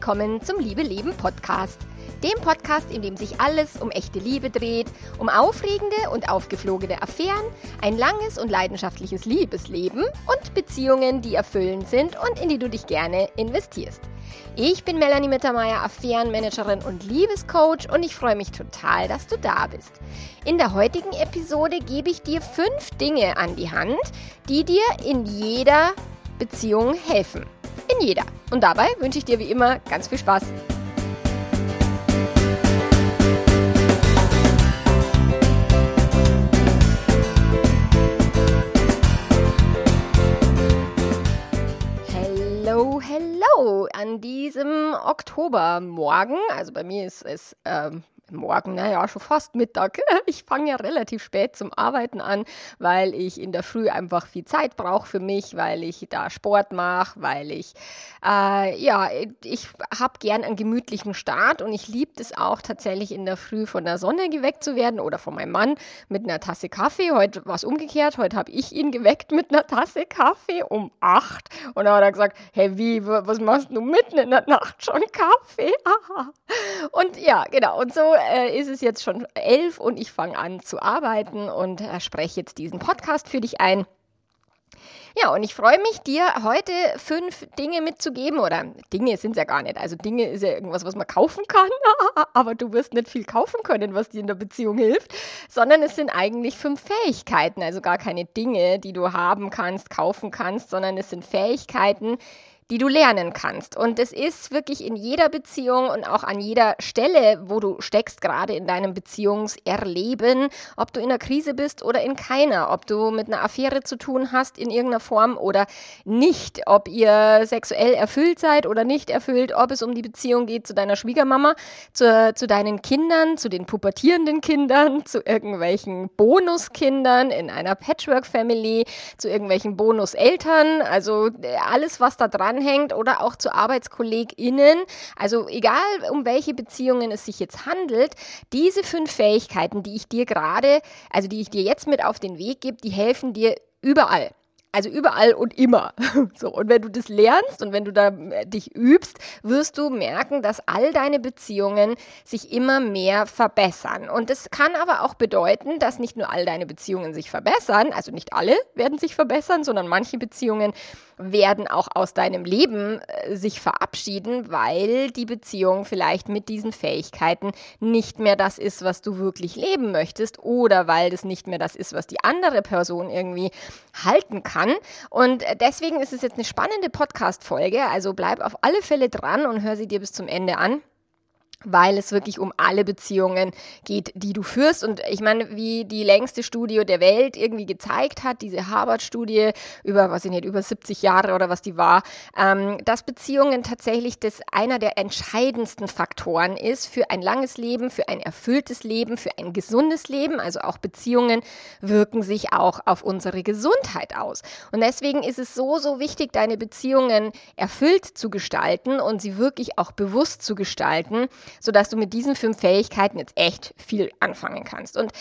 willkommen zum Liebe Leben Podcast. Dem Podcast, in dem sich alles um echte Liebe dreht, um aufregende und aufgeflogene Affären, ein langes und leidenschaftliches Liebesleben und Beziehungen, die erfüllend sind und in die du dich gerne investierst. Ich bin Melanie Mittermeier, Affärenmanagerin und Liebescoach und ich freue mich total, dass du da bist. In der heutigen Episode gebe ich dir fünf Dinge an die Hand, die dir in jeder Beziehung helfen. In jeder. Und dabei wünsche ich dir wie immer ganz viel Spaß. Hello, hello an diesem Oktobermorgen. Also bei mir ist es ähm, Morgen, naja, schon fast Mittag. Ich fange ja relativ spät zum Arbeiten an, weil ich in der Früh einfach viel Zeit brauche für mich, weil ich da Sport mache, weil ich, äh, ja, ich habe gern einen gemütlichen Start und ich liebe es auch tatsächlich in der Früh von der Sonne geweckt zu werden oder von meinem Mann mit einer Tasse Kaffee. Heute war es umgekehrt, heute habe ich ihn geweckt mit einer Tasse Kaffee um acht und dann hat er gesagt, hey, wie, was machst du mitten in der Nacht schon Kaffee? und ja, genau, und so äh, ist es jetzt schon elf und ich fange an zu arbeiten und äh, spreche jetzt diesen Podcast für dich ein. Ja, und ich freue mich, dir heute fünf Dinge mitzugeben. Oder Dinge sind es ja gar nicht. Also Dinge ist ja irgendwas, was man kaufen kann. Aber du wirst nicht viel kaufen können, was dir in der Beziehung hilft. Sondern es sind eigentlich fünf Fähigkeiten. Also gar keine Dinge, die du haben kannst, kaufen kannst, sondern es sind Fähigkeiten, die du lernen kannst. Und es ist wirklich in jeder Beziehung und auch an jeder Stelle, wo du steckst, gerade in deinem Beziehungserleben, ob du in einer Krise bist oder in keiner, ob du mit einer Affäre zu tun hast in irgendeiner Form oder nicht, ob ihr sexuell erfüllt seid oder nicht erfüllt, ob es um die Beziehung geht zu deiner Schwiegermama, zu, zu deinen Kindern, zu den pubertierenden Kindern, zu irgendwelchen Bonuskindern in einer Patchwork-Family, zu irgendwelchen Bonuseltern, also äh, alles, was da dran dranhängt oder auch zu ArbeitskollegInnen. Also egal, um welche Beziehungen es sich jetzt handelt, diese fünf Fähigkeiten, die ich dir gerade, also die ich dir jetzt mit auf den Weg gebe, die helfen dir überall. Also überall und immer. So, und wenn du das lernst und wenn du da äh, dich übst, wirst du merken, dass all deine Beziehungen sich immer mehr verbessern. Und das kann aber auch bedeuten, dass nicht nur all deine Beziehungen sich verbessern, also nicht alle werden sich verbessern, sondern manche Beziehungen werden auch aus deinem Leben äh, sich verabschieden, weil die Beziehung vielleicht mit diesen Fähigkeiten nicht mehr das ist, was du wirklich leben möchtest oder weil das nicht mehr das ist, was die andere Person irgendwie halten kann. Und deswegen ist es jetzt eine spannende Podcast-Folge, also bleib auf alle Fälle dran und hör sie dir bis zum Ende an weil es wirklich um alle Beziehungen geht, die du führst. Und ich meine, wie die längste Studie der Welt irgendwie gezeigt hat, diese Harvard-Studie über, was ich nicht, über 70 Jahre oder was die war, ähm, dass Beziehungen tatsächlich das einer der entscheidendsten Faktoren ist für ein langes Leben, für ein erfülltes Leben, für ein gesundes Leben. Also auch Beziehungen wirken sich auch auf unsere Gesundheit aus. Und deswegen ist es so, so wichtig, deine Beziehungen erfüllt zu gestalten und sie wirklich auch bewusst zu gestalten sodass du mit diesen fünf Fähigkeiten jetzt echt viel anfangen kannst. Und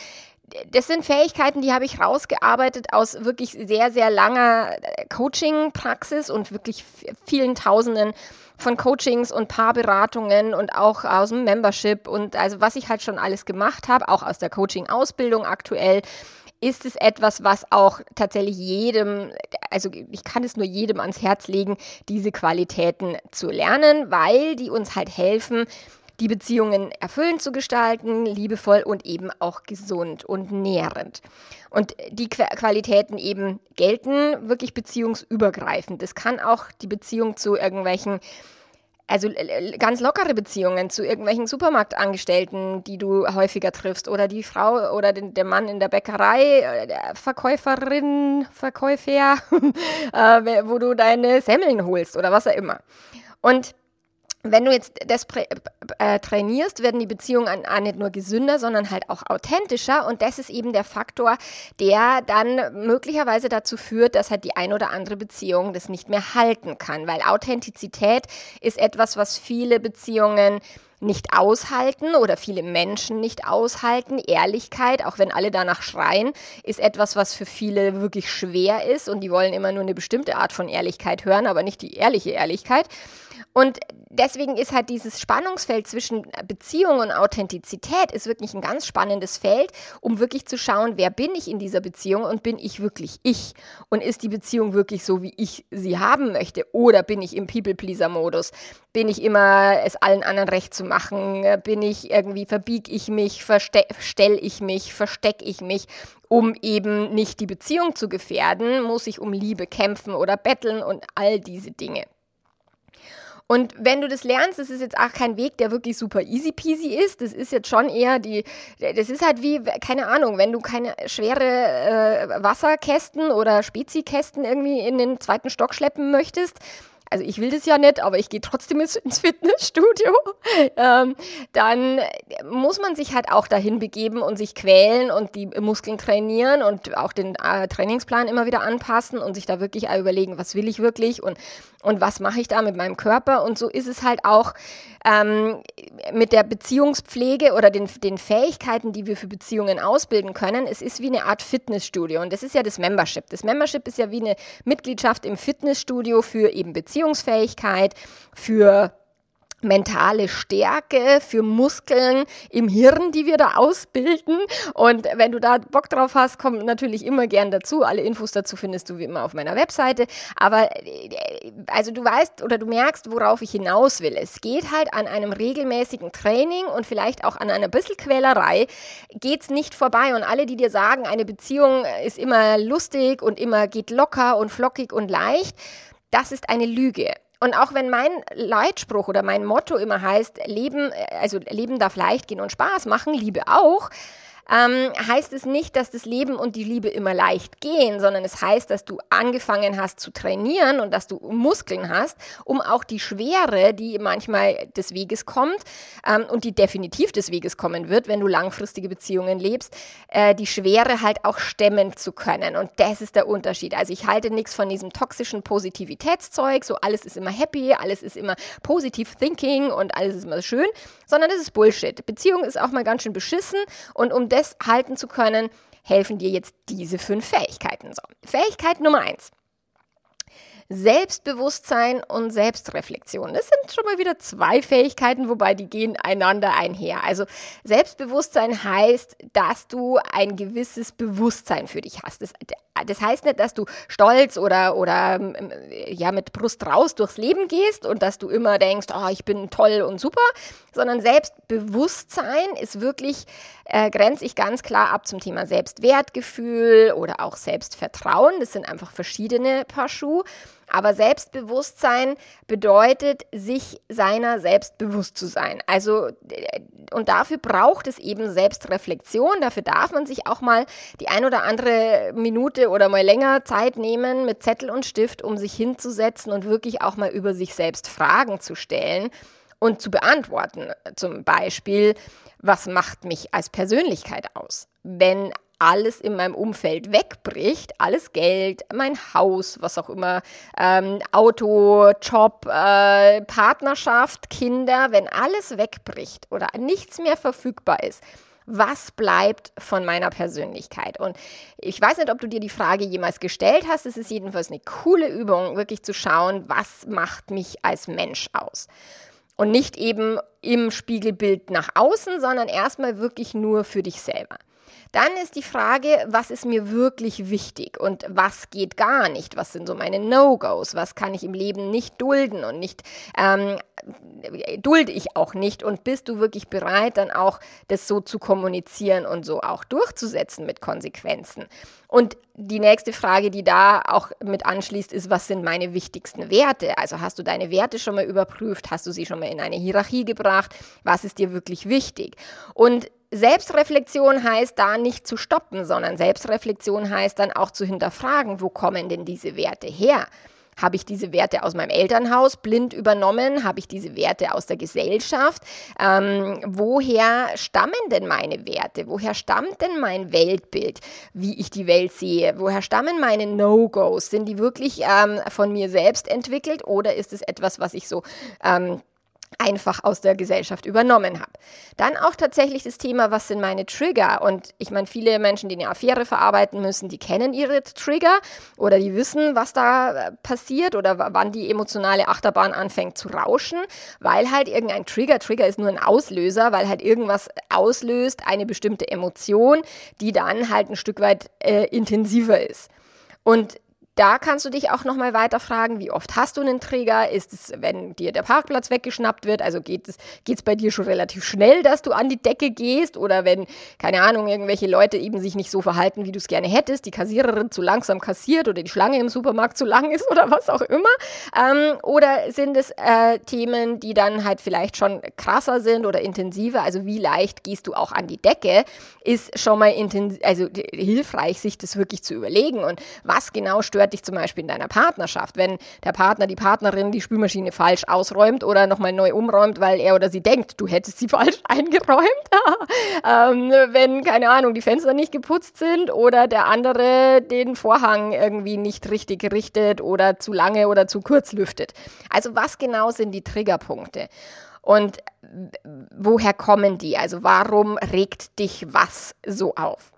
das sind Fähigkeiten, die habe ich rausgearbeitet aus wirklich sehr, sehr langer äh, Coaching-Praxis und wirklich vielen Tausenden von Coachings und Paarberatungen und auch aus dem Membership und also was ich halt schon alles gemacht habe, auch aus der Coaching-Ausbildung aktuell ist es etwas, was auch tatsächlich jedem, also ich kann es nur jedem ans Herz legen, diese Qualitäten zu lernen, weil die uns halt helfen, die Beziehungen erfüllend zu gestalten, liebevoll und eben auch gesund und nährend. Und die Qualitäten eben gelten wirklich beziehungsübergreifend. Es kann auch die Beziehung zu irgendwelchen also ganz lockere Beziehungen zu irgendwelchen Supermarktangestellten, die du häufiger triffst, oder die Frau oder den, der Mann in der Bäckerei, äh, der Verkäuferin, Verkäufer, äh, wo du deine Semmeln holst oder was auch immer. Und wenn du jetzt das äh, trainierst, werden die Beziehungen auch nicht nur gesünder, sondern halt auch authentischer. Und das ist eben der Faktor, der dann möglicherweise dazu führt, dass halt die ein oder andere Beziehung das nicht mehr halten kann. Weil Authentizität ist etwas, was viele Beziehungen nicht aushalten oder viele Menschen nicht aushalten. Ehrlichkeit, auch wenn alle danach schreien, ist etwas, was für viele wirklich schwer ist und die wollen immer nur eine bestimmte Art von Ehrlichkeit hören, aber nicht die ehrliche Ehrlichkeit. Und deswegen ist halt dieses Spannungsfeld zwischen Beziehung und Authentizität ist wirklich ein ganz spannendes Feld, um wirklich zu schauen, wer bin ich in dieser Beziehung und bin ich wirklich ich? Und ist die Beziehung wirklich so, wie ich sie haben möchte? Oder bin ich im People-Pleaser-Modus? Bin ich immer, es allen anderen recht zu machen? Bin ich irgendwie, verbieg ich mich, verstell ich mich, versteck ich mich? Um eben nicht die Beziehung zu gefährden, muss ich um Liebe kämpfen oder betteln und all diese Dinge. Und wenn du das lernst, das ist jetzt auch kein Weg, der wirklich super easy peasy ist. Das ist jetzt schon eher die, das ist halt wie, keine Ahnung, wenn du keine schwere äh, Wasserkästen oder Spezikästen irgendwie in den zweiten Stock schleppen möchtest, also ich will das ja nicht, aber ich gehe trotzdem ins Fitnessstudio, ähm, dann muss man sich halt auch dahin begeben und sich quälen und die Muskeln trainieren und auch den äh, Trainingsplan immer wieder anpassen und sich da wirklich überlegen, was will ich wirklich und, und was mache ich da mit meinem Körper. Und so ist es halt auch ähm, mit der Beziehungspflege oder den, den Fähigkeiten, die wir für Beziehungen ausbilden können. Es ist wie eine Art Fitnessstudio und das ist ja das Membership. Das Membership ist ja wie eine Mitgliedschaft im Fitnessstudio für eben Beziehungsfähigkeit, für mentale Stärke, für Muskeln im Hirn, die wir da ausbilden. Und wenn du da Bock drauf hast, komm natürlich immer gern dazu. Alle Infos dazu findest du wie immer auf meiner Webseite. Aber äh, also du weißt oder du merkst, worauf ich hinaus will. Es geht halt an einem regelmäßigen Training und vielleicht auch an einer bisschen Quälerei geht's nicht vorbei. Und alle, die dir sagen, eine Beziehung ist immer lustig und immer geht locker und flockig und leicht, das ist eine Lüge. Und auch wenn mein Leitspruch oder mein Motto immer heißt, Leben, äh, also Leben darf leicht gehen und Spaß machen, Liebe auch, ähm, heißt es nicht, dass das Leben und die Liebe immer leicht gehen, sondern es heißt, dass du angefangen hast zu trainieren und dass du Muskeln hast, um auch die Schwere, die manchmal des Weges kommt ähm, und die definitiv des Weges kommen wird, wenn du langfristige Beziehungen lebst, äh, die Schwere halt auch stemmen zu können. Und das ist der Unterschied. Also ich halte nichts von diesem toxischen Positivitätszeug, so alles ist immer happy, alles ist immer positive thinking und alles ist immer schön, sondern das ist Bullshit. Beziehung ist auch mal ganz schön beschissen und um das festhalten zu können, helfen dir jetzt diese fünf Fähigkeiten. So. Fähigkeit Nummer eins. Selbstbewusstsein und Selbstreflexion. Das sind schon mal wieder zwei Fähigkeiten, wobei die gehen einander einher. Also Selbstbewusstsein heißt, dass du ein gewisses Bewusstsein für dich hast. Das, das heißt nicht, dass du stolz oder, oder ähm, ja, mit Brust raus durchs Leben gehst und dass du immer denkst, oh, ich bin toll und super, sondern Selbstbewusstsein ist wirklich, äh, grenze ich ganz klar ab zum Thema Selbstwertgefühl oder auch Selbstvertrauen. Das sind einfach verschiedene Paar Schuhe. Aber Selbstbewusstsein bedeutet, sich seiner selbst bewusst zu sein. Also, äh, und dafür braucht es eben Selbstreflexion. Dafür darf man sich auch mal die ein oder andere Minute oder mal länger Zeit nehmen mit Zettel und Stift, um sich hinzusetzen und wirklich auch mal über sich selbst Fragen zu stellen und zu beantworten. Zum Beispiel, was macht mich als Persönlichkeit aus? Wenn alles in meinem Umfeld wegbricht, alles Geld, mein Haus, was auch immer, ähm, Auto, Job, äh, Partnerschaft, Kinder, wenn alles wegbricht oder nichts mehr verfügbar ist, was bleibt von meiner Persönlichkeit? Und ich weiß nicht, ob du dir die Frage jemals gestellt hast. Es ist jedenfalls eine coole Übung, wirklich zu schauen, was macht mich als Mensch aus. Und nicht eben im Spiegelbild nach außen, sondern erstmal wirklich nur für dich selber. Dann ist die Frage, was ist mir wirklich wichtig und was geht gar nicht? Was sind so meine No-Gos? Was kann ich im Leben nicht dulden und nicht ähm, dulde ich auch nicht? Und bist du wirklich bereit, dann auch das so zu kommunizieren und so auch durchzusetzen mit Konsequenzen? Und die nächste Frage, die da auch mit anschließt, ist, was sind meine wichtigsten Werte? Also hast du deine Werte schon mal überprüft? Hast du sie schon mal in eine Hierarchie gebracht? Was ist dir wirklich wichtig? Und Selbstreflexion heißt da nicht zu stoppen, sondern Selbstreflexion heißt dann auch zu hinterfragen, wo kommen denn diese Werte her? Habe ich diese Werte aus meinem Elternhaus blind übernommen? Habe ich diese Werte aus der Gesellschaft? Ähm, woher stammen denn meine Werte? Woher stammt denn mein Weltbild, wie ich die Welt sehe? Woher stammen meine No-Gos? Sind die wirklich ähm, von mir selbst entwickelt oder ist es etwas, was ich so ähm, einfach aus der Gesellschaft übernommen habe. Dann auch tatsächlich das Thema, was sind meine Trigger? Und ich meine, viele Menschen, die eine Affäre verarbeiten müssen, die kennen ihre Trigger oder die wissen, was da äh, passiert oder wann die emotionale Achterbahn anfängt zu rauschen, weil halt irgendein Trigger, Trigger ist nur ein Auslöser, weil halt irgendwas auslöst, eine bestimmte Emotion, die dann halt ein Stück weit äh, intensiver ist. Und da kannst du dich auch nochmal weiter fragen, wie oft hast du einen Trigger? Ist es, wenn dir der Parkplatz weggeschnappt wird? Also geht es geht's bei dir schon relativ schnell, dass du an die Decke gehst? Oder wenn, keine Ahnung, irgendwelche Leute eben sich nicht so verhalten, wie du es gerne hättest, die Kassiererin zu langsam kassiert oder die Schlange im Supermarkt zu lang ist oder was auch immer? Ähm, oder sind es äh, Themen, die dann halt vielleicht schon krasser sind oder intensiver? Also wie leicht gehst du auch an die Decke? Ist schon mal intensiv, also hilfreich, sich das wirklich zu überlegen. Und was genau stört dich zum Beispiel in deiner Partnerschaft, wenn der Partner, die Partnerin die Spülmaschine falsch ausräumt oder nochmal neu umräumt, weil er oder sie denkt, du hättest sie falsch eingeräumt. ähm, wenn, keine Ahnung, die Fenster nicht geputzt sind oder der andere den Vorhang irgendwie nicht richtig richtet oder zu lange oder zu kurz lüftet. Also was genau sind die Triggerpunkte? Und woher kommen die? Also warum regt dich was so auf?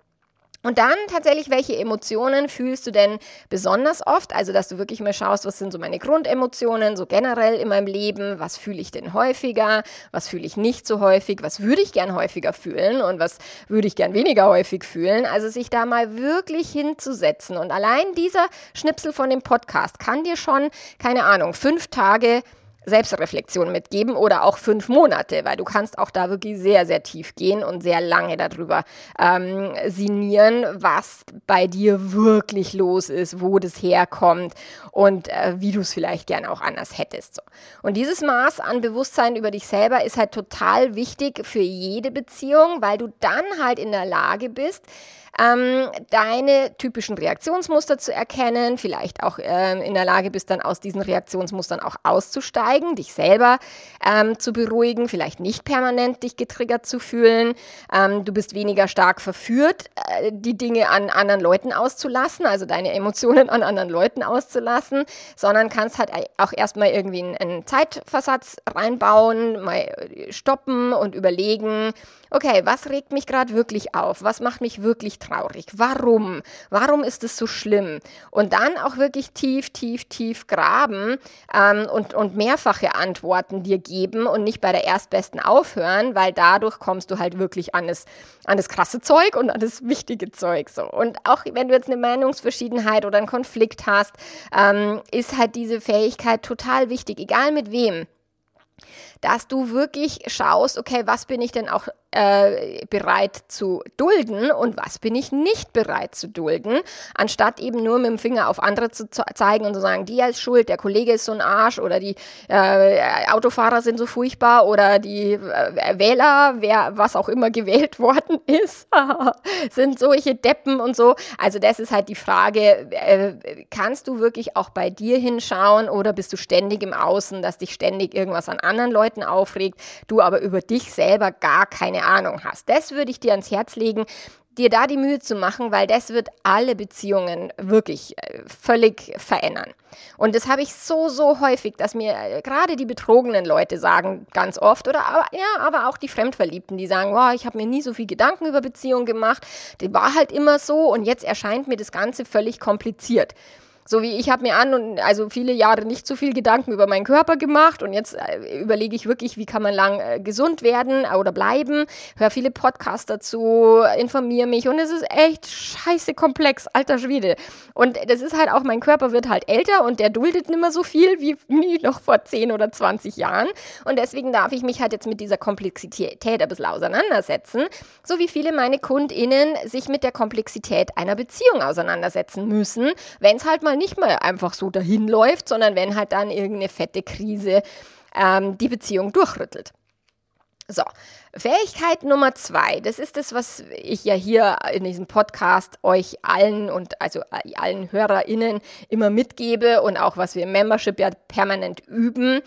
Und dann tatsächlich, welche Emotionen fühlst du denn besonders oft? Also, dass du wirklich mal schaust, was sind so meine Grundemotionen, so generell in meinem Leben, was fühle ich denn häufiger, was fühle ich nicht so häufig, was würde ich gern häufiger fühlen und was würde ich gern weniger häufig fühlen. Also, sich da mal wirklich hinzusetzen. Und allein dieser Schnipsel von dem Podcast kann dir schon, keine Ahnung, fünf Tage Selbstreflexion mitgeben oder auch fünf Monate, weil du kannst auch da wirklich sehr, sehr tief gehen und sehr lange darüber ähm, sinnieren, was bei dir wirklich los ist, wo das herkommt und äh, wie du es vielleicht gerne auch anders hättest. So. Und dieses Maß an Bewusstsein über dich selber ist halt total wichtig für jede Beziehung, weil du dann halt in der Lage bist, ähm, deine typischen Reaktionsmuster zu erkennen, vielleicht auch ähm, in der Lage bist, dann aus diesen Reaktionsmustern auch auszusteigen, dich selber ähm, zu beruhigen, vielleicht nicht permanent dich getriggert zu fühlen. Ähm, du bist weniger stark verführt, äh, die Dinge an anderen Leuten auszulassen, also deine Emotionen an anderen Leuten auszulassen, sondern kannst halt auch erstmal irgendwie einen, einen Zeitversatz reinbauen, mal stoppen und überlegen, okay, was regt mich gerade wirklich auf? Was macht mich wirklich traurig? Warum? Warum ist es so schlimm? Und dann auch wirklich tief, tief, tief graben ähm, und, und mehrfache Antworten dir geben und nicht bei der erstbesten aufhören, weil dadurch kommst du halt wirklich an das, an das krasse Zeug und an das wichtige Zeug. So. Und auch wenn du jetzt eine Meinungsverschiedenheit oder einen Konflikt hast, ähm, ist halt diese Fähigkeit total wichtig, egal mit wem dass du wirklich schaust, okay, was bin ich denn auch äh, bereit zu dulden und was bin ich nicht bereit zu dulden, anstatt eben nur mit dem Finger auf andere zu zeigen und zu sagen, die ist schuld, der Kollege ist so ein Arsch oder die äh, Autofahrer sind so furchtbar oder die äh, Wähler, wer was auch immer gewählt worden ist, sind solche Deppen und so. Also das ist halt die Frage, äh, kannst du wirklich auch bei dir hinschauen oder bist du ständig im Außen, dass dich ständig irgendwas an anderen Leuten aufregt, du aber über dich selber gar keine Ahnung hast. Das würde ich dir ans Herz legen, dir da die Mühe zu machen, weil das wird alle Beziehungen wirklich äh, völlig verändern. Und das habe ich so, so häufig, dass mir äh, gerade die betrogenen Leute sagen ganz oft, oder aber, ja, aber auch die Fremdverliebten, die sagen, wow, ich habe mir nie so viel Gedanken über Beziehungen gemacht, die war halt immer so und jetzt erscheint mir das Ganze völlig kompliziert. So wie ich habe mir an und also viele Jahre nicht so viel Gedanken über meinen Körper gemacht und jetzt äh, überlege ich wirklich, wie kann man lang äh, gesund werden oder bleiben. Höre viele Podcasts dazu, informiere mich und es ist echt scheiße komplex, alter Schwede. Und das ist halt auch, mein Körper wird halt älter und der duldet nicht mehr so viel wie, wie noch vor 10 oder 20 Jahren. Und deswegen darf ich mich halt jetzt mit dieser Komplexität ein bisschen auseinandersetzen, so wie viele meine KundInnen sich mit der Komplexität einer Beziehung auseinandersetzen müssen, wenn es halt mal mal nicht mal einfach so dahin läuft, sondern wenn halt dann irgendeine fette Krise ähm, die Beziehung durchrüttelt. So, Fähigkeit Nummer zwei, das ist das, was ich ja hier in diesem Podcast euch allen und also allen HörerInnen immer mitgebe und auch was wir im Membership ja permanent üben,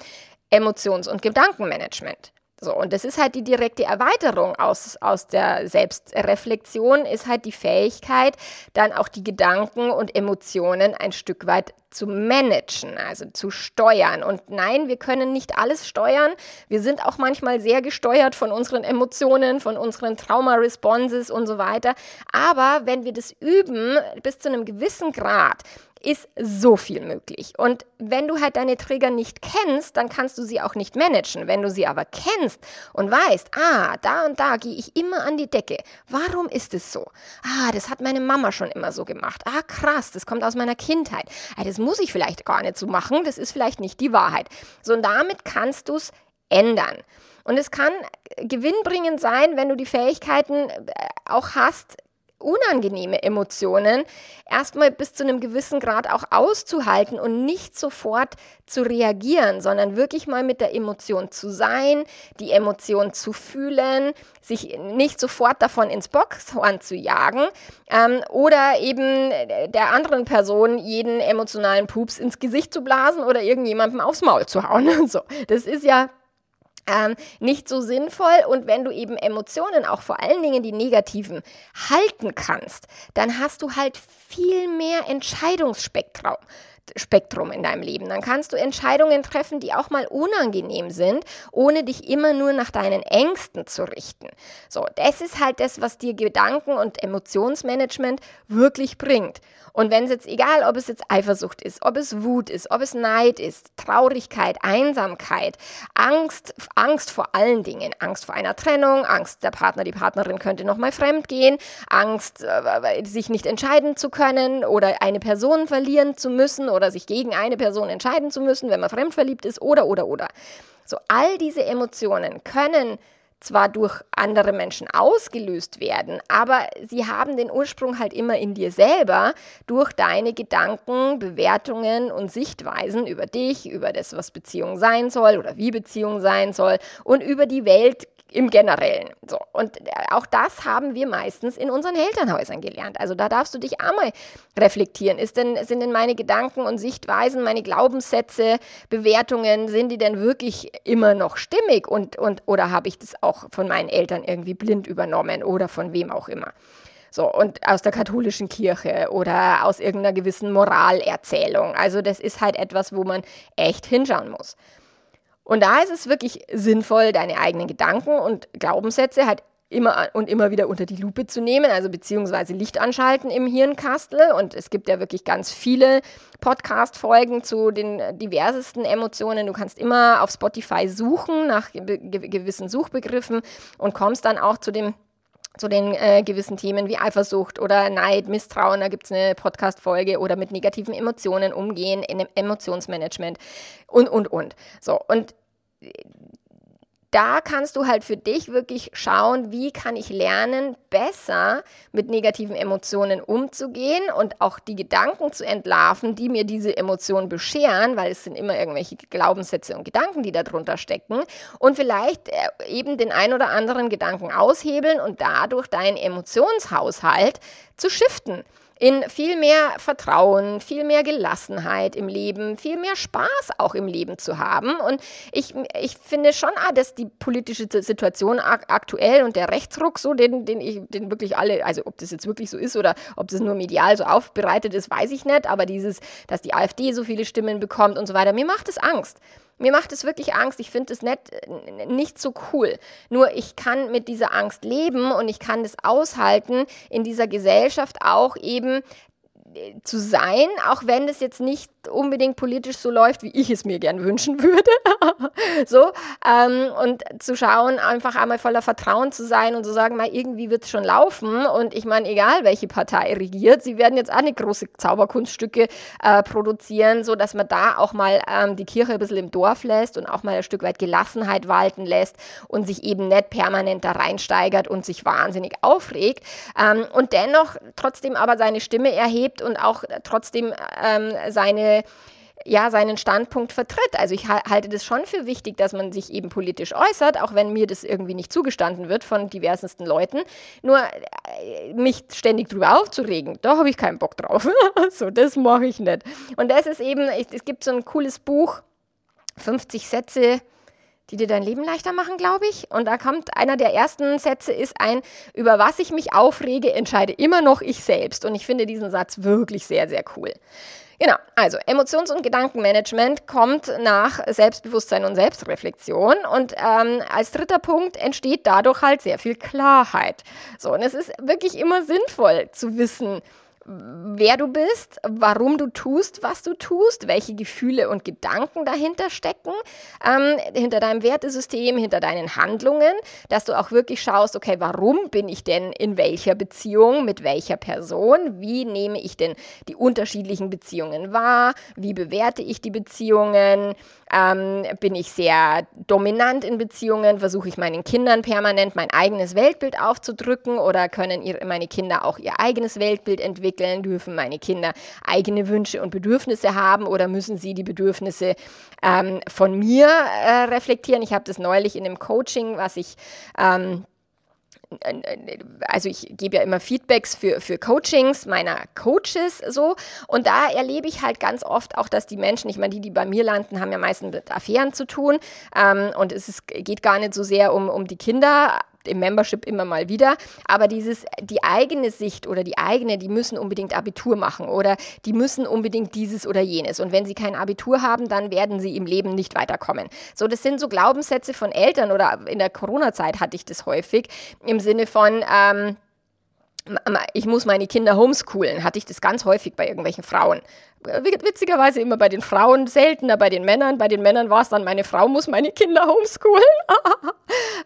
Emotions- und Gedankenmanagement. So, und das ist halt die direkte Erweiterung aus, aus der Selbstreflexion, ist halt die Fähigkeit, dann auch die Gedanken und Emotionen ein Stück weit zu managen, also zu steuern. Und nein, wir können nicht alles steuern. Wir sind auch manchmal sehr gesteuert von unseren Emotionen, von unseren Trauma-Responses und so weiter. Aber wenn wir das üben, bis zu einem gewissen Grad, ist so viel möglich. Und wenn du halt deine Trigger nicht kennst, dann kannst du sie auch nicht managen. Wenn du sie aber kennst und weißt, ah, da und da gehe ich immer an die Decke. Warum ist es so? Ah, das hat meine Mama schon immer so gemacht. Ah, krass, das kommt aus meiner Kindheit. Ah, das muss ich vielleicht gar nicht so machen. Das ist vielleicht nicht die Wahrheit. So, und damit kannst du es ändern. Und es kann gewinnbringend sein, wenn du die Fähigkeiten äh, auch hast, unangenehme Emotionen erstmal bis zu einem gewissen Grad auch auszuhalten und nicht sofort zu reagieren, sondern wirklich mal mit der Emotion zu sein, die Emotion zu fühlen, sich nicht sofort davon ins Boxhorn zu jagen ähm, oder eben der anderen Person jeden emotionalen Pups ins Gesicht zu blasen oder irgendjemandem aufs Maul zu hauen. So, das ist ja ähm, nicht so sinnvoll. Und wenn du eben Emotionen, auch vor allen Dingen die negativen, halten kannst, dann hast du halt viel mehr Entscheidungsspektrum. Spektrum in deinem Leben. Dann kannst du Entscheidungen treffen, die auch mal unangenehm sind, ohne dich immer nur nach deinen Ängsten zu richten. So, das ist halt das, was dir Gedanken- und Emotionsmanagement wirklich bringt. Und wenn es jetzt egal, ob es jetzt Eifersucht ist, ob es Wut ist, ob es Neid ist, Traurigkeit, Einsamkeit, Angst, Angst vor allen Dingen, Angst vor einer Trennung, Angst, der Partner, die Partnerin könnte nochmal fremd gehen, Angst, äh, sich nicht entscheiden zu können oder eine Person verlieren zu müssen oder sich gegen eine Person entscheiden zu müssen, wenn man fremdverliebt ist oder oder oder. So all diese Emotionen können zwar durch andere Menschen ausgelöst werden, aber sie haben den Ursprung halt immer in dir selber durch deine Gedanken, Bewertungen und Sichtweisen über dich, über das, was Beziehung sein soll oder wie Beziehung sein soll und über die Welt im Generellen. So. Und äh, auch das haben wir meistens in unseren Elternhäusern gelernt. Also da darfst du dich einmal reflektieren. Ist denn, sind denn meine Gedanken und Sichtweisen, meine Glaubenssätze, Bewertungen, sind die denn wirklich immer noch stimmig? Und, und, oder habe ich das auch von meinen Eltern irgendwie blind übernommen oder von wem auch immer? So, und aus der katholischen Kirche oder aus irgendeiner gewissen Moralerzählung. Also das ist halt etwas, wo man echt hinschauen muss. Und da ist es wirklich sinnvoll, deine eigenen Gedanken und Glaubenssätze halt immer und immer wieder unter die Lupe zu nehmen, also beziehungsweise Licht anschalten im Hirnkastel. Und es gibt ja wirklich ganz viele Podcast-Folgen zu den diversesten Emotionen. Du kannst immer auf Spotify suchen nach gewissen Suchbegriffen und kommst dann auch zu dem zu den äh, gewissen Themen wie Eifersucht oder Neid, Misstrauen, da gibt es eine Podcast-Folge oder mit negativen Emotionen umgehen, in dem Emotionsmanagement und, und, und. So, und da kannst du halt für dich wirklich schauen, wie kann ich lernen, besser mit negativen Emotionen umzugehen und auch die Gedanken zu entlarven, die mir diese Emotionen bescheren, weil es sind immer irgendwelche Glaubenssätze und Gedanken, die darunter stecken. Und vielleicht äh, eben den ein oder anderen Gedanken aushebeln und dadurch deinen Emotionshaushalt zu shiften in viel mehr Vertrauen, viel mehr Gelassenheit im Leben, viel mehr Spaß auch im Leben zu haben. Und ich, ich finde schon, ah, dass die politische Situation ak aktuell und der Rechtsruck, so den, den ich, den wirklich alle, also ob das jetzt wirklich so ist oder ob das nur medial so aufbereitet ist, weiß ich nicht. Aber dieses, dass die AfD so viele Stimmen bekommt und so weiter, mir macht es Angst. Mir macht es wirklich Angst. Ich finde es nicht, nicht so cool. Nur ich kann mit dieser Angst leben und ich kann das aushalten, in dieser Gesellschaft auch eben zu sein, auch wenn es jetzt nicht unbedingt politisch so läuft, wie ich es mir gern wünschen würde. so, ähm, und zu schauen, einfach einmal voller Vertrauen zu sein und zu sagen, mal irgendwie wird es schon laufen. Und ich meine, egal welche Partei regiert, sie werden jetzt auch nicht große Zauberkunststücke äh, produzieren, so dass man da auch mal ähm, die Kirche ein bisschen im Dorf lässt und auch mal ein Stück weit Gelassenheit walten lässt und sich eben nicht permanent da reinsteigert und sich wahnsinnig aufregt. Ähm, und dennoch trotzdem aber seine Stimme erhebt und auch trotzdem ähm, seine ja, seinen Standpunkt vertritt. Also ich halte das schon für wichtig, dass man sich eben politisch äußert, auch wenn mir das irgendwie nicht zugestanden wird von diversesten Leuten. Nur äh, mich ständig drüber aufzuregen, da habe ich keinen Bock drauf. so, das mache ich nicht. Und das ist eben, es gibt so ein cooles Buch, 50 Sätze, die dir dein Leben leichter machen, glaube ich. Und da kommt einer der ersten Sätze ist ein, über was ich mich aufrege, entscheide immer noch ich selbst. Und ich finde diesen Satz wirklich sehr, sehr cool. Genau, also Emotions- und Gedankenmanagement kommt nach Selbstbewusstsein und Selbstreflexion und ähm, als dritter Punkt entsteht dadurch halt sehr viel Klarheit. So, und es ist wirklich immer sinnvoll zu wissen, wer du bist, warum du tust, was du tust, welche Gefühle und Gedanken dahinter stecken, ähm, hinter deinem Wertesystem, hinter deinen Handlungen, dass du auch wirklich schaust, okay, warum bin ich denn in welcher Beziehung, mit welcher Person, wie nehme ich denn die unterschiedlichen Beziehungen wahr, wie bewerte ich die Beziehungen, ähm, bin ich sehr dominant in Beziehungen, versuche ich meinen Kindern permanent mein eigenes Weltbild aufzudrücken oder können ihr, meine Kinder auch ihr eigenes Weltbild entwickeln? Dürfen meine Kinder eigene Wünsche und Bedürfnisse haben oder müssen sie die Bedürfnisse ähm, von mir äh, reflektieren? Ich habe das neulich in dem Coaching, was ich ähm, also ich gebe ja immer Feedbacks für, für Coachings meiner Coaches so und da erlebe ich halt ganz oft auch, dass die Menschen, ich meine, die, die bei mir landen, haben ja meistens mit Affären zu tun ähm, und es ist, geht gar nicht so sehr um, um die Kinder, im Membership immer mal wieder. Aber dieses, die eigene Sicht oder die eigene, die müssen unbedingt Abitur machen oder die müssen unbedingt dieses oder jenes. Und wenn sie kein Abitur haben, dann werden sie im Leben nicht weiterkommen. So, das sind so Glaubenssätze von Eltern oder in der Corona-Zeit hatte ich das häufig im Sinne von, ähm, ich muss meine Kinder homeschoolen, hatte ich das ganz häufig bei irgendwelchen Frauen witzigerweise immer bei den Frauen, seltener bei den Männern. Bei den Männern war es dann, meine Frau muss meine Kinder homeschoolen.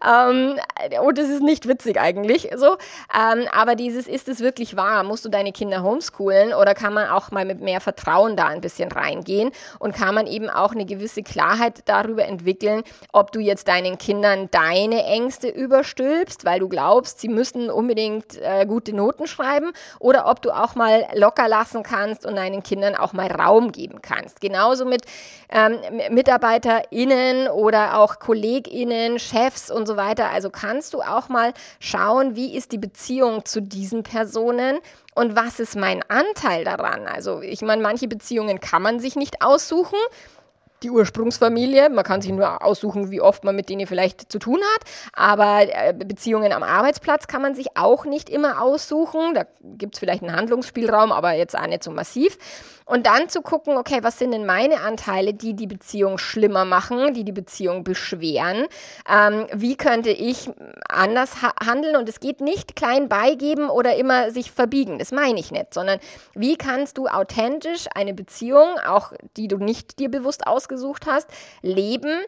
ähm, und das ist nicht witzig eigentlich so. Ähm, aber dieses, ist es wirklich wahr? Musst du deine Kinder homeschoolen oder kann man auch mal mit mehr Vertrauen da ein bisschen reingehen und kann man eben auch eine gewisse Klarheit darüber entwickeln, ob du jetzt deinen Kindern deine Ängste überstülpst, weil du glaubst, sie müssen unbedingt äh, gute Noten schreiben oder ob du auch mal locker lassen kannst und deinen Kindern auch auch mal Raum geben kannst. Genauso mit ähm, MitarbeiterInnen oder auch KollegInnen, Chefs und so weiter. Also kannst du auch mal schauen, wie ist die Beziehung zu diesen Personen und was ist mein Anteil daran? Also ich meine, manche Beziehungen kann man sich nicht aussuchen die Ursprungsfamilie. Man kann sich nur aussuchen, wie oft man mit denen vielleicht zu tun hat. Aber äh, Beziehungen am Arbeitsplatz kann man sich auch nicht immer aussuchen. Da gibt es vielleicht einen Handlungsspielraum, aber jetzt auch nicht so massiv. Und dann zu gucken, okay, was sind denn meine Anteile, die die Beziehung schlimmer machen, die die Beziehung beschweren? Ähm, wie könnte ich anders ha handeln? Und es geht nicht klein beigeben oder immer sich verbiegen. Das meine ich nicht, sondern wie kannst du authentisch eine Beziehung, auch die du nicht dir bewusst ausgesucht hast, leben?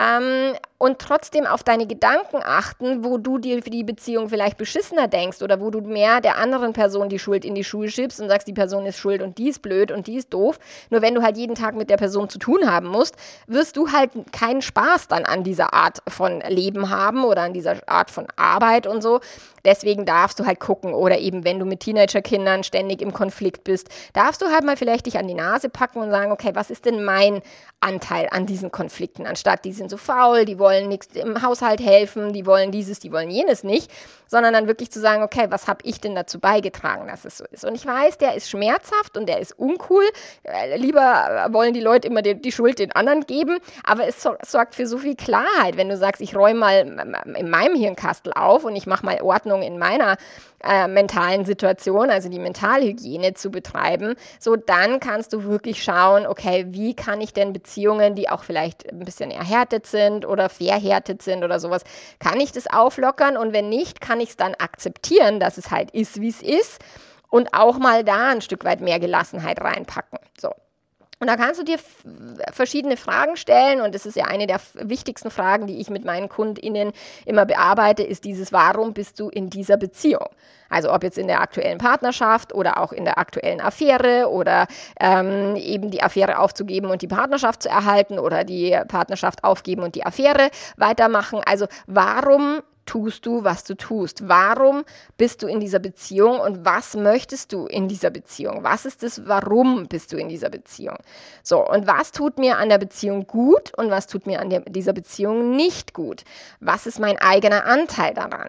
Ähm, und trotzdem auf deine Gedanken achten, wo du dir für die Beziehung vielleicht beschissener denkst oder wo du mehr der anderen Person die Schuld in die Schuhe schiebst und sagst, die Person ist schuld und die ist blöd und die ist doof. Nur wenn du halt jeden Tag mit der Person zu tun haben musst, wirst du halt keinen Spaß dann an dieser Art von Leben haben oder an dieser Art von Arbeit und so. Deswegen darfst du halt gucken oder eben wenn du mit Teenagerkindern ständig im Konflikt bist, darfst du halt mal vielleicht dich an die Nase packen und sagen, okay, was ist denn mein Anteil an diesen Konflikten? Anstatt die sind so faul, die wollen nichts im Haushalt helfen, die wollen dieses, die wollen jenes nicht, sondern dann wirklich zu sagen, okay, was habe ich denn dazu beigetragen, dass es so ist? Und ich weiß, der ist schmerzhaft und der ist uncool. Äh, lieber wollen die Leute immer die, die Schuld den anderen geben, aber es sorgt für so viel Klarheit, wenn du sagst, ich räume mal in meinem Hirnkastel auf und ich mache mal Ordnung in meiner äh, mentalen Situation, also die Mentalhygiene zu betreiben, so dann kannst du wirklich schauen, okay, wie kann ich denn Beziehungen, die auch vielleicht ein bisschen erhärtet sind oder verhärtet sind oder sowas, kann ich das auflockern und wenn nicht, kann ich es dann akzeptieren, dass es halt ist, wie es ist und auch mal da ein Stück weit mehr Gelassenheit reinpacken. So. Und da kannst du dir verschiedene Fragen stellen und das ist ja eine der wichtigsten Fragen, die ich mit meinen KundInnen immer bearbeite, ist dieses, warum bist du in dieser Beziehung? Also ob jetzt in der aktuellen Partnerschaft oder auch in der aktuellen Affäre oder ähm, eben die Affäre aufzugeben und die Partnerschaft zu erhalten oder die Partnerschaft aufgeben und die Affäre weitermachen. Also warum tust du, was du tust? Warum bist du in dieser Beziehung und was möchtest du in dieser Beziehung? Was ist das, warum bist du in dieser Beziehung? So, und was tut mir an der Beziehung gut und was tut mir an der, dieser Beziehung nicht gut? Was ist mein eigener Anteil daran?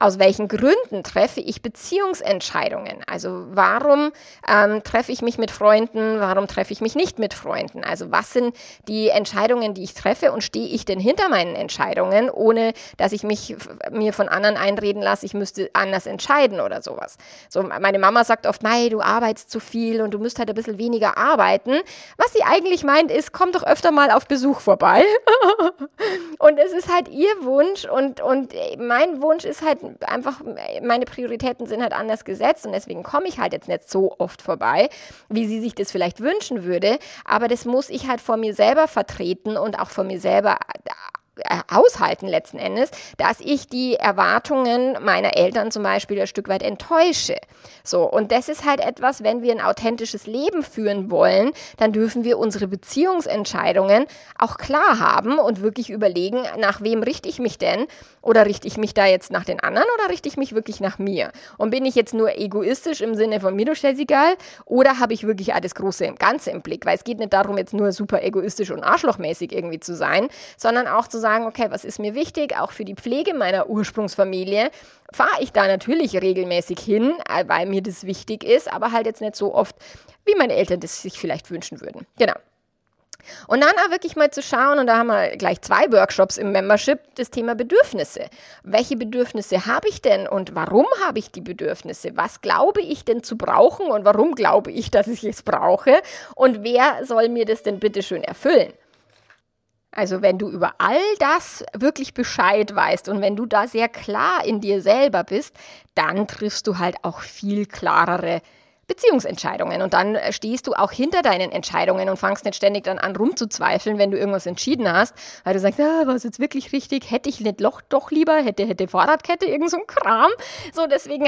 Aus welchen Gründen treffe ich Beziehungsentscheidungen? Also warum ähm, treffe ich mich mit Freunden, warum treffe ich mich nicht mit Freunden? Also was sind die Entscheidungen, die ich treffe und stehe ich denn hinter meinen Entscheidungen, ohne dass ich mich mir von anderen einreden lasse, ich müsste anders entscheiden oder sowas. So, meine Mama sagt oft, Mai, du arbeitest zu viel und du müsst halt ein bisschen weniger arbeiten. Was sie eigentlich meint ist, komm doch öfter mal auf Besuch vorbei. und es ist halt ihr Wunsch und, und mein Wunsch ist halt einfach, meine Prioritäten sind halt anders gesetzt und deswegen komme ich halt jetzt nicht so oft vorbei, wie sie sich das vielleicht wünschen würde. Aber das muss ich halt vor mir selber vertreten und auch vor mir selber aushalten letzten Endes, dass ich die Erwartungen meiner Eltern zum Beispiel ein Stück weit enttäusche. So, und das ist halt etwas, wenn wir ein authentisches Leben führen wollen, dann dürfen wir unsere Beziehungsentscheidungen auch klar haben und wirklich überlegen, nach wem richte ich mich denn? Oder richte ich mich da jetzt nach den anderen oder richte ich mich wirklich nach mir? Und bin ich jetzt nur egoistisch im Sinne von mir, du egal? Oder habe ich wirklich alles große Ganze im Blick? Weil es geht nicht darum, jetzt nur super egoistisch und arschlochmäßig irgendwie zu sein, sondern auch zu sagen, sagen, okay, was ist mir wichtig, auch für die Pflege meiner Ursprungsfamilie, fahre ich da natürlich regelmäßig hin, äh, weil mir das wichtig ist, aber halt jetzt nicht so oft, wie meine Eltern das sich vielleicht wünschen würden. Genau. Und dann auch wirklich mal zu schauen, und da haben wir gleich zwei Workshops im Membership, das Thema Bedürfnisse. Welche Bedürfnisse habe ich denn und warum habe ich die Bedürfnisse? Was glaube ich denn zu brauchen und warum glaube ich, dass ich es brauche? Und wer soll mir das denn bitte schön erfüllen? Also wenn du über all das wirklich Bescheid weißt und wenn du da sehr klar in dir selber bist, dann triffst du halt auch viel klarere Beziehungsentscheidungen. Und dann äh, stehst du auch hinter deinen Entscheidungen und fangst nicht ständig dann an rumzuzweifeln, wenn du irgendwas entschieden hast, weil du sagst, ah, war es jetzt wirklich richtig? Hätte ich nicht doch, doch lieber, hätte, hätte Fahrradkette, irgend so ein Kram. So, deswegen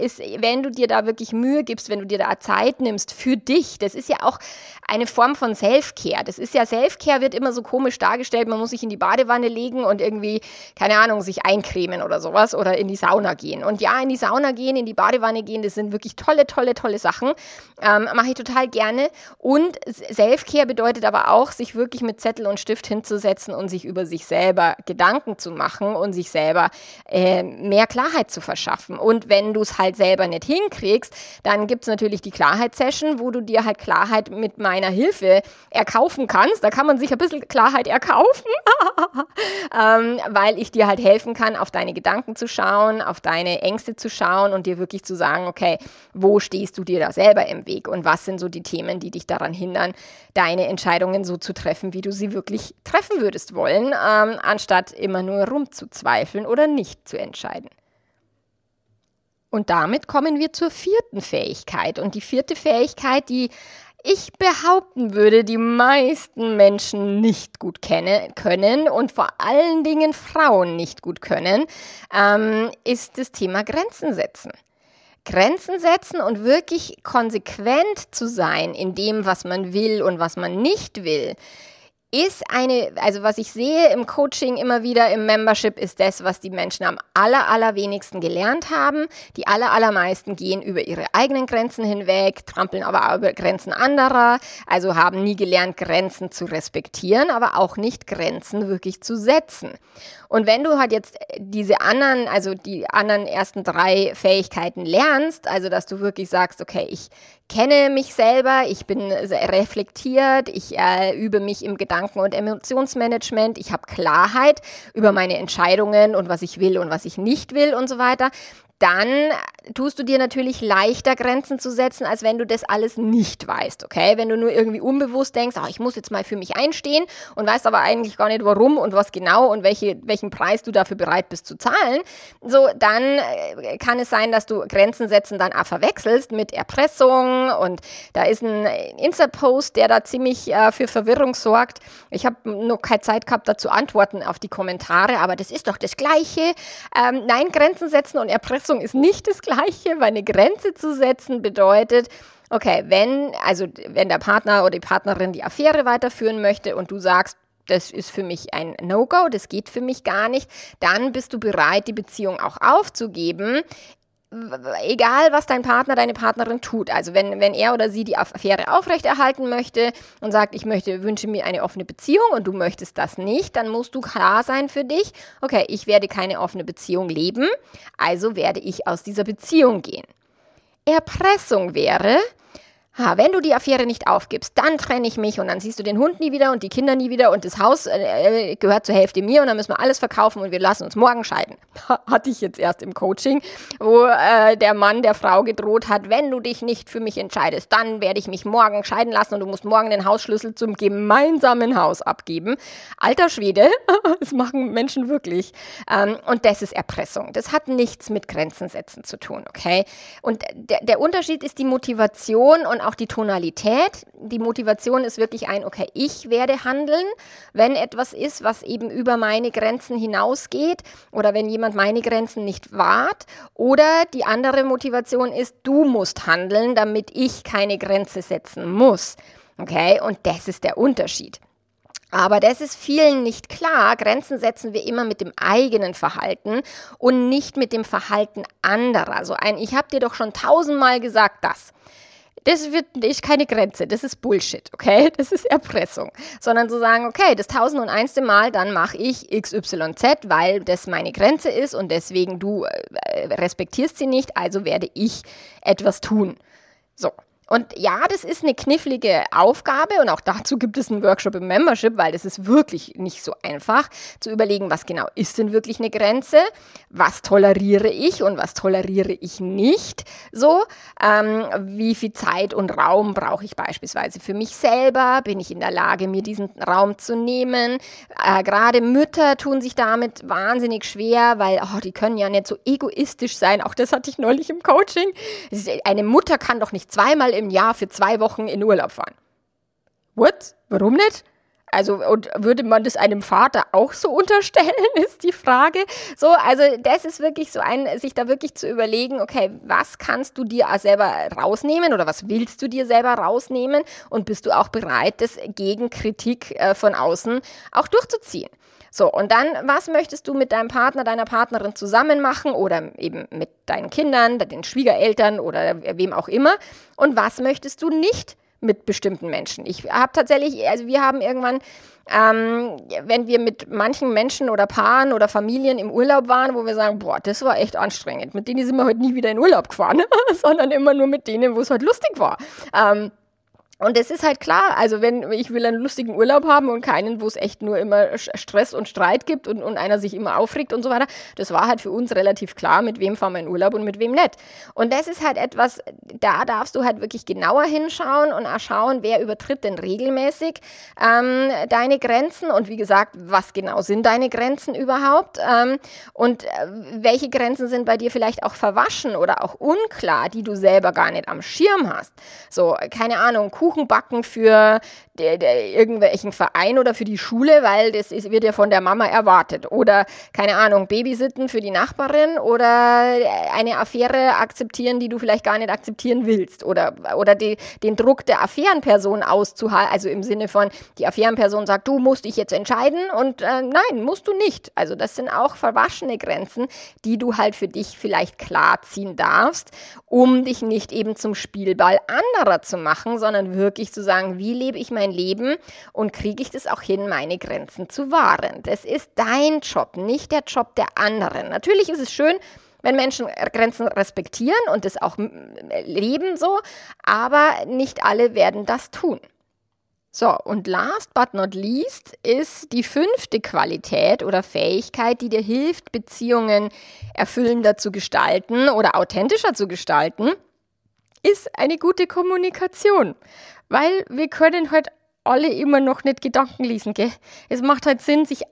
ist, wenn du dir da wirklich Mühe gibst, wenn du dir da Zeit nimmst für dich, das ist ja auch eine Form von Self-Care. Das ist ja, Self-Care wird immer so komisch dargestellt, man muss sich in die Badewanne legen und irgendwie, keine Ahnung, sich eincremen oder sowas oder in die Sauna gehen. Und ja, in die Sauna gehen, in die Badewanne gehen, das sind wirklich tolle, tolle, tolle Sachen. Ähm, Mache ich total gerne. Und Selfcare bedeutet aber auch, sich wirklich mit Zettel und Stift hinzusetzen und sich über sich selber Gedanken zu machen und sich selber äh, mehr Klarheit zu verschaffen. Und wenn du es halt selber nicht hinkriegst, dann gibt es natürlich die Klarheitssession, wo du dir halt Klarheit mit meiner Hilfe erkaufen kannst. Da kann man sich ein bisschen Klarheit erkaufen, ähm, weil ich dir halt helfen kann, auf deine Gedanken zu schauen, auf deine Ängste zu schauen und dir wirklich zu sagen, okay, wo stehst du dir da selber im Weg und was sind so die Themen, die dich daran hindern, deine Entscheidungen so zu treffen, wie du sie wirklich treffen würdest wollen, ähm, anstatt immer nur rumzuzweifeln oder nicht zu entscheiden. Und damit kommen wir zur vierten Fähigkeit. Und die vierte Fähigkeit, die ich behaupten würde, die meisten Menschen nicht gut kennen, können und vor allen Dingen Frauen nicht gut können, ähm, ist das Thema Grenzen setzen. Grenzen setzen und wirklich konsequent zu sein in dem, was man will und was man nicht will, ist eine, also was ich sehe im Coaching immer wieder im Membership, ist das, was die Menschen am aller, allerwenigsten gelernt haben. Die aller, allermeisten gehen über ihre eigenen Grenzen hinweg, trampeln aber über Grenzen anderer, also haben nie gelernt, Grenzen zu respektieren, aber auch nicht Grenzen wirklich zu setzen. Und wenn du halt jetzt diese anderen, also die anderen ersten drei Fähigkeiten lernst, also dass du wirklich sagst, okay, ich kenne mich selber, ich bin reflektiert, ich äh, übe mich im Gedanken- und Emotionsmanagement, ich habe Klarheit über meine Entscheidungen und was ich will und was ich nicht will und so weiter, dann tust du dir natürlich leichter Grenzen zu setzen, als wenn du das alles nicht weißt, okay? Wenn du nur irgendwie unbewusst denkst, ach, ich muss jetzt mal für mich einstehen und weißt aber eigentlich gar nicht warum und was genau und welche, welchen Preis du dafür bereit bist zu zahlen, so, dann äh, kann es sein, dass du Grenzen setzen dann auch verwechselst mit Erpressung und da ist ein Insta-Post, der da ziemlich äh, für Verwirrung sorgt. Ich habe noch keine Zeit gehabt, dazu antworten auf die Kommentare, aber das ist doch das Gleiche. Ähm, nein, Grenzen setzen und Erpressung Verletzung ist nicht das Gleiche, weil eine Grenze zu setzen bedeutet, okay, wenn, also wenn der Partner oder die Partnerin die Affäre weiterführen möchte und du sagst, das ist für mich ein No-Go, das geht für mich gar nicht, dann bist du bereit, die Beziehung auch aufzugeben, egal was dein Partner, deine Partnerin tut, also wenn, wenn er oder sie die Affäre aufrechterhalten möchte und sagt, ich möchte, wünsche mir eine offene Beziehung und du möchtest das nicht, dann musst du klar sein für dich, okay, ich werde keine offene Beziehung leben, also werde ich aus dieser Beziehung gehen. Erpressung wäre, ha, wenn du die Affäre nicht aufgibst, dann trenne ich mich und dann siehst du den Hund nie wieder und die Kinder nie wieder und das Haus äh, gehört zur Hälfte mir und dann müssen wir alles verkaufen und wir lassen uns morgen scheiden. Hatte ich jetzt erst im Coaching, wo äh, der Mann der Frau gedroht hat, wenn du dich nicht für mich entscheidest, dann werde ich mich morgen scheiden lassen und du musst morgen den Hausschlüssel zum gemeinsamen Haus abgeben. Alter Schwede, das machen Menschen wirklich. Ähm, und das ist Erpressung. Das hat nichts mit Grenzen setzen zu tun, okay? Und der, der Unterschied ist die Motivation und auch die Tonalität. Die Motivation ist wirklich ein, okay, ich werde handeln, wenn etwas ist, was eben über meine Grenzen hinausgeht oder wenn jemand meine Grenzen nicht wahrt. Oder die andere Motivation ist, du musst handeln, damit ich keine Grenze setzen muss. Okay, und das ist der Unterschied. Aber das ist vielen nicht klar. Grenzen setzen wir immer mit dem eigenen Verhalten und nicht mit dem Verhalten anderer. So ein, ich habe dir doch schon tausendmal gesagt, das. Das wird, ist keine Grenze, das ist Bullshit, okay? Das ist Erpressung. Sondern zu sagen, okay, das tausend und einste Mal, dann mache ich XYZ, weil das meine Grenze ist und deswegen du äh, respektierst sie nicht, also werde ich etwas tun. So, und ja, das ist eine knifflige Aufgabe und auch dazu gibt es einen Workshop im Membership, weil das ist wirklich nicht so einfach zu überlegen, was genau ist denn wirklich eine Grenze, was toleriere ich und was toleriere ich nicht. So, ähm, wie viel Zeit und Raum brauche ich beispielsweise für mich selber? Bin ich in der Lage, mir diesen Raum zu nehmen? Äh, Gerade Mütter tun sich damit wahnsinnig schwer, weil oh, die können ja nicht so egoistisch sein. Auch das hatte ich neulich im Coaching. Eine Mutter kann doch nicht zweimal im Jahr für zwei Wochen in Urlaub fahren. What? Warum nicht? Also, und würde man das einem Vater auch so unterstellen, ist die Frage. So, also, das ist wirklich so ein, sich da wirklich zu überlegen, okay, was kannst du dir selber rausnehmen oder was willst du dir selber rausnehmen und bist du auch bereit, das gegen Kritik äh, von außen auch durchzuziehen? So, und dann, was möchtest du mit deinem Partner, deiner Partnerin zusammen machen oder eben mit deinen Kindern, den Schwiegereltern oder wem auch immer? Und was möchtest du nicht mit bestimmten Menschen? Ich habe tatsächlich, also wir haben irgendwann, ähm, wenn wir mit manchen Menschen oder Paaren oder Familien im Urlaub waren, wo wir sagen, boah, das war echt anstrengend. Mit denen sind wir heute nie wieder in Urlaub gefahren, sondern immer nur mit denen, wo es halt lustig war. Ähm, und es ist halt klar, also wenn ich will einen lustigen Urlaub haben und keinen, wo es echt nur immer Stress und Streit gibt und, und einer sich immer aufregt und so weiter, das war halt für uns relativ klar, mit wem fahren wir in Urlaub und mit wem nicht. Und das ist halt etwas, da darfst du halt wirklich genauer hinschauen und auch schauen, wer übertritt denn regelmäßig ähm, deine Grenzen und wie gesagt, was genau sind deine Grenzen überhaupt ähm, und äh, welche Grenzen sind bei dir vielleicht auch verwaschen oder auch unklar, die du selber gar nicht am Schirm hast. So, keine Ahnung, Kuchen backen für der, der, irgendwelchen Verein oder für die Schule, weil das ist, wird ja von der Mama erwartet. Oder, keine Ahnung, Babysitten für die Nachbarin oder eine Affäre akzeptieren, die du vielleicht gar nicht akzeptieren willst. Oder, oder die, den Druck der Affärenperson auszuhalten, also im Sinne von, die Affärenperson sagt, du musst dich jetzt entscheiden und äh, nein, musst du nicht. Also das sind auch verwaschene Grenzen, die du halt für dich vielleicht klar ziehen darfst, um dich nicht eben zum Spielball anderer zu machen, sondern wirklich zu sagen, wie lebe ich mein Leben und kriege ich das auch hin, meine Grenzen zu wahren. Das ist dein Job, nicht der Job der anderen. Natürlich ist es schön, wenn Menschen Grenzen respektieren und das auch leben so, aber nicht alle werden das tun. So, und last but not least ist die fünfte Qualität oder Fähigkeit, die dir hilft, Beziehungen erfüllender zu gestalten oder authentischer zu gestalten, ist eine gute Kommunikation. Weil wir können halt alle immer noch nicht Gedanken lesen, gell? Es macht halt Sinn, sich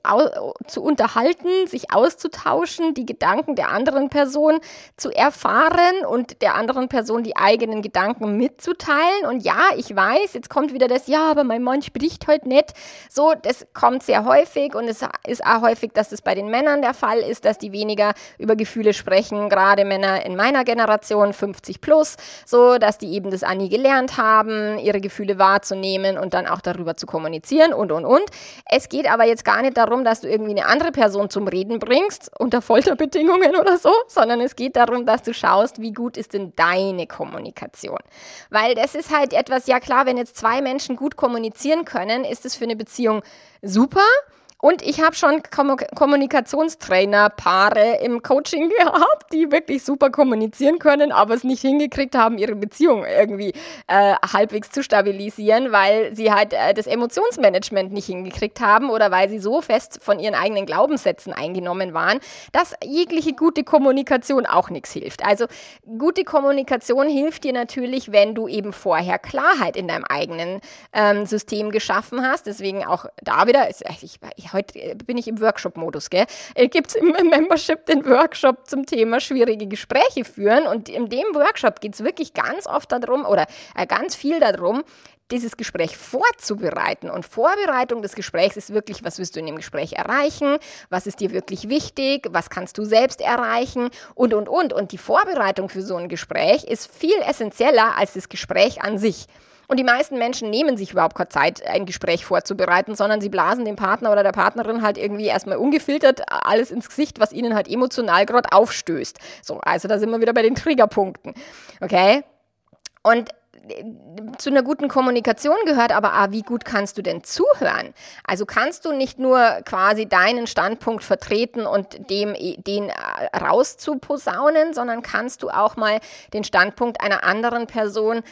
zu unterhalten, sich auszutauschen, die Gedanken der anderen Person zu erfahren und der anderen Person die eigenen Gedanken mitzuteilen. Und ja, ich weiß, jetzt kommt wieder das, ja, aber mein Mann spricht heute nicht. So, das kommt sehr häufig und es ist auch häufig, dass das bei den Männern der Fall ist, dass die weniger über Gefühle sprechen, gerade Männer in meiner Generation, 50 plus, so, dass die eben das auch nie gelernt haben, ihre Gefühle wahrzunehmen und dann auch darüber zu kommunizieren und, und, und. Es geht aber jetzt gar nicht darum, dass du irgendwie eine andere Person zum Reden bringst, unter Folterbedingungen oder so, sondern es geht darum, dass du schaust, wie gut ist denn deine Kommunikation. Weil das ist halt etwas, ja klar, wenn jetzt zwei Menschen gut kommunizieren können, ist es für eine Beziehung super. Und ich habe schon Kom Kommunikationstrainer-Paare im Coaching gehabt, die wirklich super kommunizieren können, aber es nicht hingekriegt haben, ihre Beziehung irgendwie äh, halbwegs zu stabilisieren, weil sie halt äh, das Emotionsmanagement nicht hingekriegt haben oder weil sie so fest von ihren eigenen Glaubenssätzen eingenommen waren, dass jegliche gute Kommunikation auch nichts hilft. Also gute Kommunikation hilft dir natürlich, wenn du eben vorher Klarheit in deinem eigenen ähm, System geschaffen hast. Deswegen auch da wieder, ich, ich heute äh, bin ich im Workshop-Modus, gell? Äh, Gibt es im Membership den Workshop zum Thema schwierige Gespräche führen. Und in dem Workshop geht es wirklich ganz oft darum oder äh, ganz viel darum, dieses Gespräch vorzubereiten. Und Vorbereitung des Gesprächs ist wirklich, was wirst du in dem Gespräch erreichen? Was ist dir wirklich wichtig? Was kannst du selbst erreichen? Und, und, und. Und die Vorbereitung für so ein Gespräch ist viel essentieller als das Gespräch an sich. Und die meisten Menschen nehmen sich überhaupt keine Zeit, ein Gespräch vorzubereiten, sondern sie blasen dem Partner oder der Partnerin halt irgendwie erstmal ungefiltert alles ins Gesicht, was ihnen halt emotional gerade aufstößt. So, also da sind wir wieder bei den Triggerpunkten. Okay? Und äh, zu einer guten Kommunikation gehört aber, ah, wie gut kannst du denn zuhören? Also kannst du nicht nur quasi deinen Standpunkt vertreten und dem, den äh, rauszuposaunen, sondern kannst du auch mal den Standpunkt einer anderen Person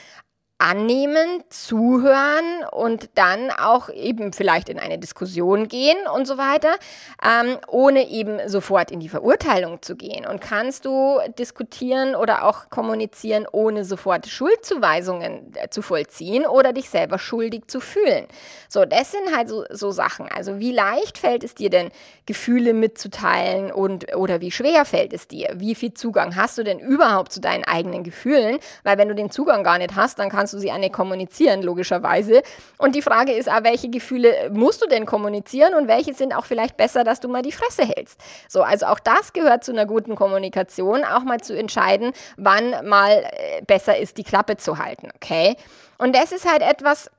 annehmen, zuhören und dann auch eben vielleicht in eine Diskussion gehen und so weiter, ähm, ohne eben sofort in die Verurteilung zu gehen. Und kannst du diskutieren oder auch kommunizieren, ohne sofort Schuldzuweisungen äh, zu vollziehen oder dich selber schuldig zu fühlen. So, das sind halt so, so Sachen. Also wie leicht fällt es dir denn, Gefühle mitzuteilen und oder wie schwer fällt es dir? Wie viel Zugang hast du denn überhaupt zu deinen eigenen Gefühlen? Weil wenn du den Zugang gar nicht hast, dann kannst kannst du sie an kommunizieren, logischerweise. Und die Frage ist auch, welche Gefühle musst du denn kommunizieren und welche sind auch vielleicht besser, dass du mal die Fresse hältst. So, also auch das gehört zu einer guten Kommunikation, auch mal zu entscheiden, wann mal äh, besser ist, die Klappe zu halten, okay? Und das ist halt etwas,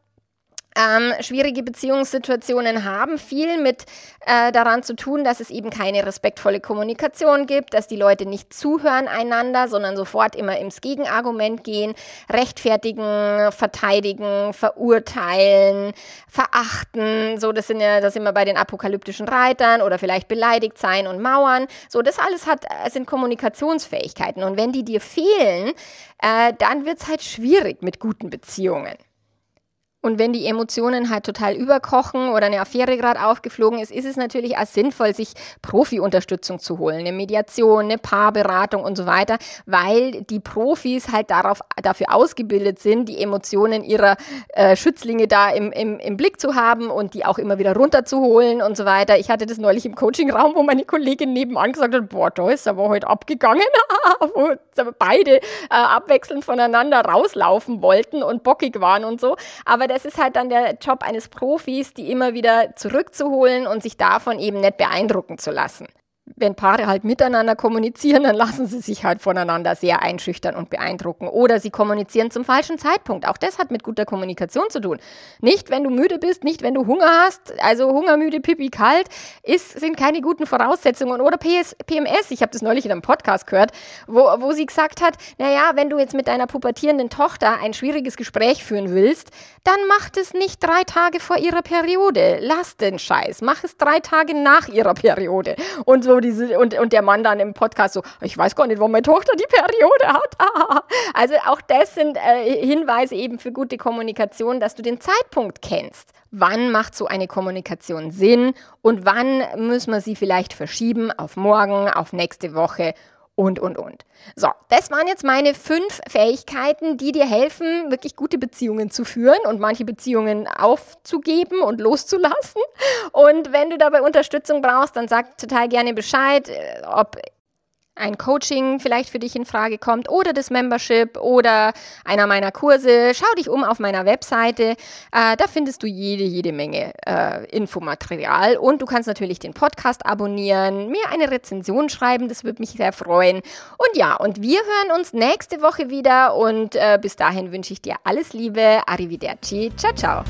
ähm, schwierige Beziehungssituationen haben viel mit äh, daran zu tun, dass es eben keine respektvolle Kommunikation gibt, dass die Leute nicht zuhören einander, sondern sofort immer ins Gegenargument gehen, rechtfertigen, verteidigen, verurteilen, verachten. So, das sind ja, das sind wir bei den apokalyptischen Reitern oder vielleicht beleidigt sein und mauern. So, das alles hat, äh, sind Kommunikationsfähigkeiten. Und wenn die dir fehlen, äh, dann wird es halt schwierig mit guten Beziehungen. Und wenn die Emotionen halt total überkochen oder eine Affäre gerade aufgeflogen ist, ist es natürlich auch sinnvoll, sich Profi-Unterstützung zu holen, eine Mediation, eine Paarberatung und so weiter, weil die Profis halt darauf, dafür ausgebildet sind, die Emotionen ihrer äh, Schützlinge da im, im, im Blick zu haben und die auch immer wieder runterzuholen und so weiter. Ich hatte das neulich im Coaching-Raum, wo meine Kollegin nebenan gesagt hat, boah, da ist aber heute abgegangen, wo beide äh, abwechselnd voneinander rauslaufen wollten und bockig waren und so. Aber das ist halt dann der Job eines Profis, die immer wieder zurückzuholen und sich davon eben nicht beeindrucken zu lassen wenn Paare halt miteinander kommunizieren, dann lassen sie sich halt voneinander sehr einschüchtern und beeindrucken. Oder sie kommunizieren zum falschen Zeitpunkt. Auch das hat mit guter Kommunikation zu tun. Nicht, wenn du müde bist, nicht, wenn du Hunger hast. Also hungermüde, pipi kalt, ist, sind keine guten Voraussetzungen. Oder PS, PMS, ich habe das neulich in einem Podcast gehört, wo, wo sie gesagt hat, naja, wenn du jetzt mit deiner pubertierenden Tochter ein schwieriges Gespräch führen willst, dann mach es nicht drei Tage vor ihrer Periode. Lass den Scheiß. Mach es drei Tage nach ihrer Periode. Und so diese, und, und der Mann dann im Podcast so, ich weiß gar nicht, wo meine Tochter die Periode hat. also auch das sind äh, Hinweise eben für gute Kommunikation, dass du den Zeitpunkt kennst. Wann macht so eine Kommunikation Sinn und wann müssen wir sie vielleicht verschieben auf morgen, auf nächste Woche und, und, und. So, das waren jetzt meine fünf Fähigkeiten, die dir helfen, wirklich gute Beziehungen zu führen und manche Beziehungen aufzugeben und loszulassen. Und wenn du dabei Unterstützung brauchst, dann sag total gerne Bescheid, äh, ob ein Coaching vielleicht für dich in Frage kommt oder das Membership oder einer meiner Kurse, schau dich um auf meiner Webseite. Äh, da findest du jede, jede Menge äh, Infomaterial und du kannst natürlich den Podcast abonnieren, mir eine Rezension schreiben, das würde mich sehr freuen. Und ja, und wir hören uns nächste Woche wieder und äh, bis dahin wünsche ich dir alles Liebe. Arrivederci. Ciao, ciao.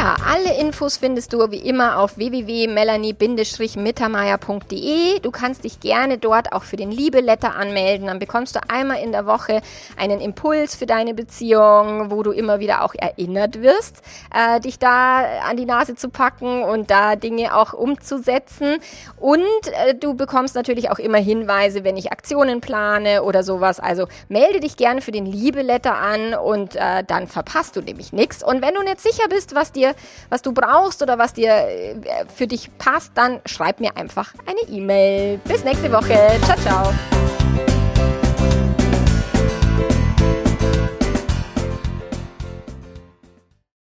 Ja, alle Infos findest du wie immer auf www.melanie-mittermeier.de. Du kannst dich gerne dort auch für den Liebeletter anmelden. Dann bekommst du einmal in der Woche einen Impuls für deine Beziehung, wo du immer wieder auch erinnert wirst, äh, dich da an die Nase zu packen und da Dinge auch umzusetzen. Und äh, du bekommst natürlich auch immer Hinweise, wenn ich Aktionen plane oder sowas. Also melde dich gerne für den Liebeletter an und äh, dann verpasst du nämlich nichts. Und wenn du nicht sicher bist, was dir, was du brauchst oder was dir äh, für dich passt, dann schreib mir einfach eine E-Mail. Bis nächste Woche. Ciao, ciao.